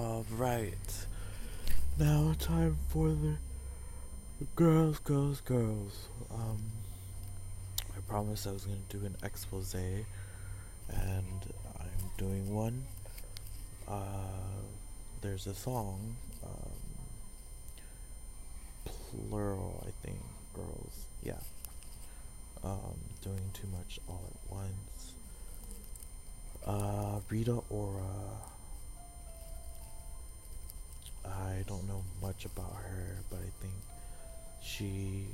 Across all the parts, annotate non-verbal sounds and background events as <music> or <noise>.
Alright. Now time for the girls, girls, girls. Um I promised I was gonna do an expose and I'm doing one. Uh there's a song, um plural I think, girls, yeah. Um doing too much all at once. Uh Rita Ora I don't know much about her, but I think she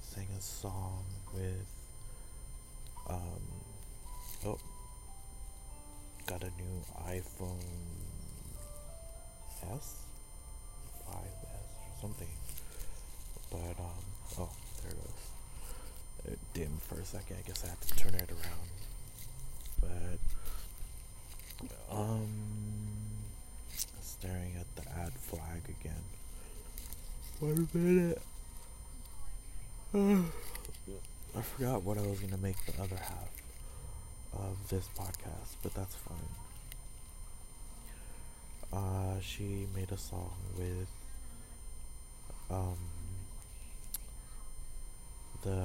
sang a song with um oh got a new iPhone S 5S or something. But um oh there it goes. It for a second, I guess I have to turn it around. But um staring at the flag again. One minute. <sighs> I forgot what I was gonna make the other half of this podcast, but that's fine. Uh, she made a song with um the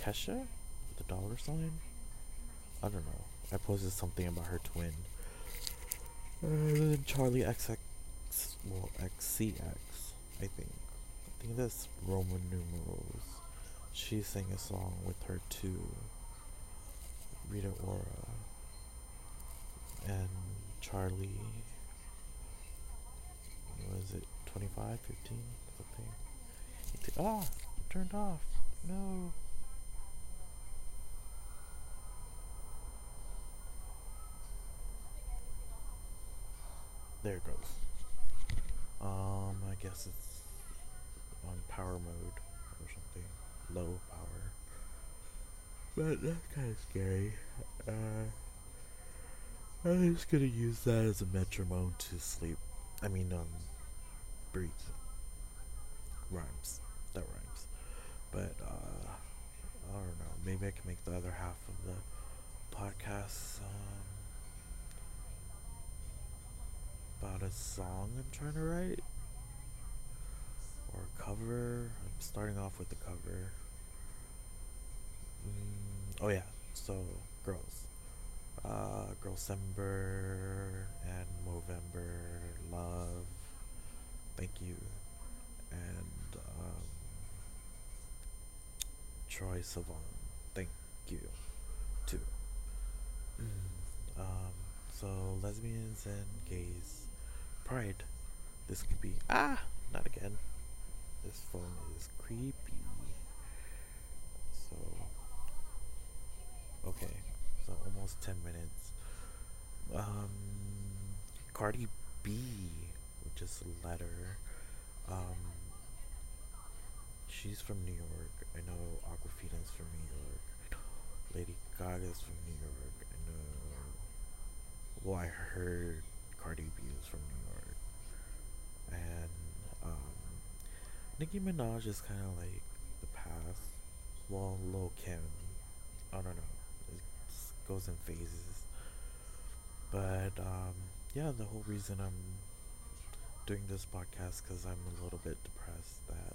Kesha, the dollar sign. I don't know. I posted something about her twin. Then Charlie XX, well, XCX, I think. I think that's Roman numerals. She sang a song with her too. Rita Ora. And Charlie. Was it 25, 15, something? Ah! Turned off. No. There it goes. Um, I guess it's on power mode or something. Low power. But that's kind of scary. Uh, I'm just gonna use that as a metronome to sleep. I mean, um, breathe. Rhymes. That rhymes. But, uh, I don't know. Maybe I can make the other half of the podcast, um, about a song I'm trying to write or a cover. I'm starting off with the cover. Mm, oh yeah, so girls, uh, Girlcember and Movember, love, thank you, and um, Troye Sivan, thank you, too. Mm, um, so lesbians and gays pride. This could be ah, not again. This phone is creepy. So okay, so almost ten minutes. Um, Cardi B, which is a letter. Um, she's from New York. I know Awkwafina's from New York. Lady Gaga's from New York. I know. Well, I heard Cardi B is from New York, and um, Nicki Minaj is kind of like the past. Well, Lil Kim, I don't know, it goes in phases. But um, yeah, the whole reason I'm doing this podcast because I'm a little bit depressed that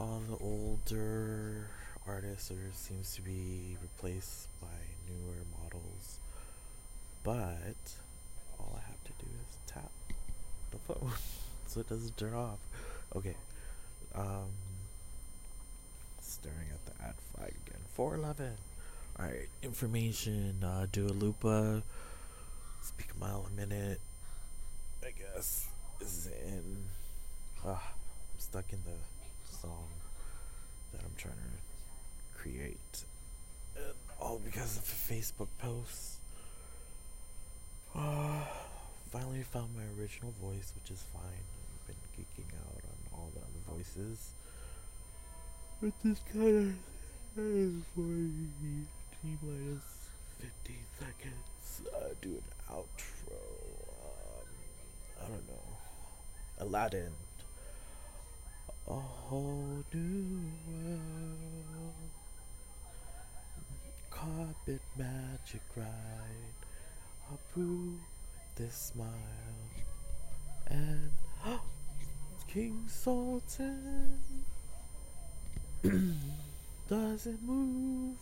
all the older artists are seems to be replaced by newer models, but all I have to do is tap the phone <laughs> so it doesn't turn off. Okay. Um staring at the ad flag again. 411. Alright, information, uh do a Lupa, speak a mile a minute. I guess is in uh, I'm stuck in the song that I'm trying to create. And all because of a Facebook post. Uh, finally found my original voice, which is fine. I've been geeking out voices. But this kind of is for T minus 15 seconds. Uh, do an outro. Um, I don't know. Aladdin. A whole new world. Carpet magic ride. This smile. And King Sultan <clears throat> doesn't move.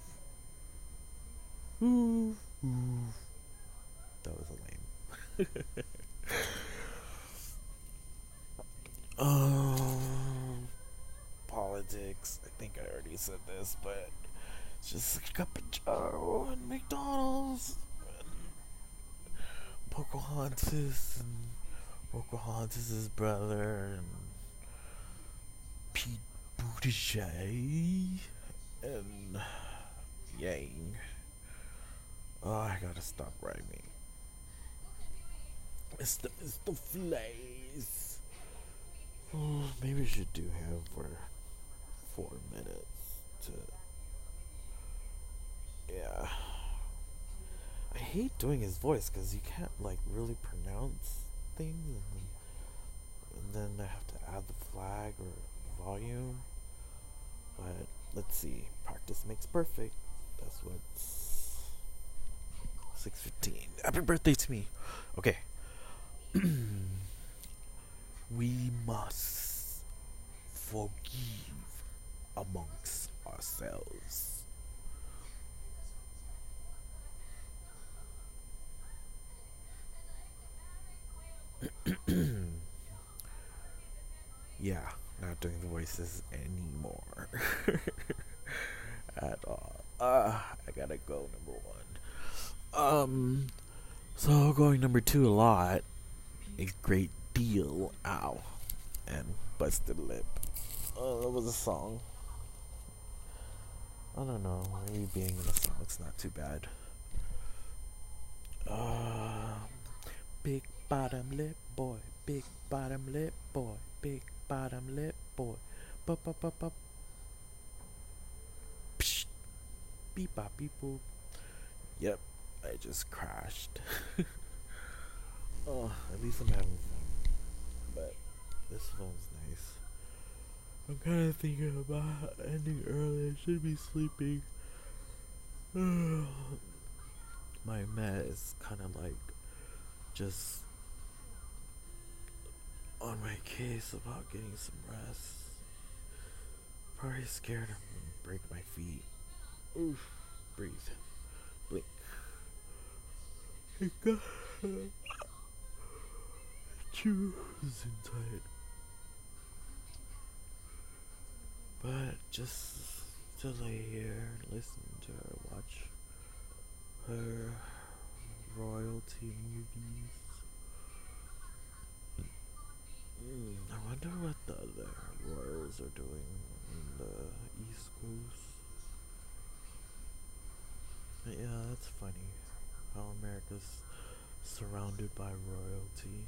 Move, move. That was a lame. <laughs> um, politics. I think I already said this, but it's just a cup of Joe and McDonald's and Pocahontas and Pocahontas' brother and Pete Buttigieg and Yang. Oh, I gotta stop rhyming. Mr. Flays. Oh, maybe I should do him for four minutes to. Yeah. I hate doing his voice because you can't, like, really pronounce things and then, and then I have to add the flag or volume. But let's see. Practice makes perfect. That's what's 615. Happy birthday to me. Okay. <clears throat> we must forgive amongst ourselves. Yeah, not doing the voices anymore <laughs> at all. Uh, I gotta go number one. Um, so going number two a lot, a great deal. Ow, and busted lip. Oh, that was a song. I don't know. Maybe being in a song, it's not too bad. Uh, big bottom lip boy, big bottom lip boy, big bottom lip boy. Bup, bup, bup, bup. Psh. Beep bop beep boop. Yep, I just crashed. <laughs> oh, at least I'm having fun. But this phone's nice. I'm kind of thinking about ending early. I should be sleeping. <sighs> My met is kind of like just on my case about getting some rest. Probably scared I'm gonna break my feet. Oof. Breathe. Blink. Got choosing tight. But just to lay here, listen to her, watch her royalty movies. Mm, I wonder what the other royals are doing in the East Coast. But yeah, that's funny. How America's surrounded by royalty.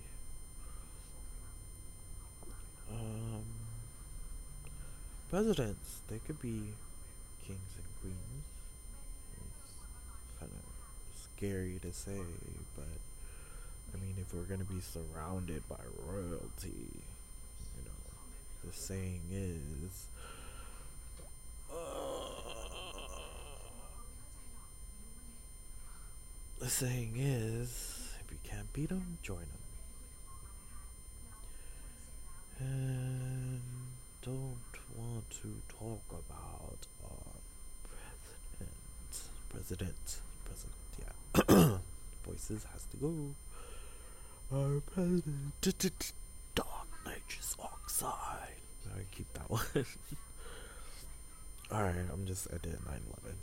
Um, presidents, they could be kings and queens. It's kind of scary to say, but I mean, if we're gonna be surrounded by royalty, the saying is. Uh, the saying is, if you can't beat them, join them. And don't want to talk about our president. President. President, yeah. <coughs> Voices has to go. Our president. Dark nitrous oxide. I keep that <laughs> one. Alright, I'm just, I did 9 11.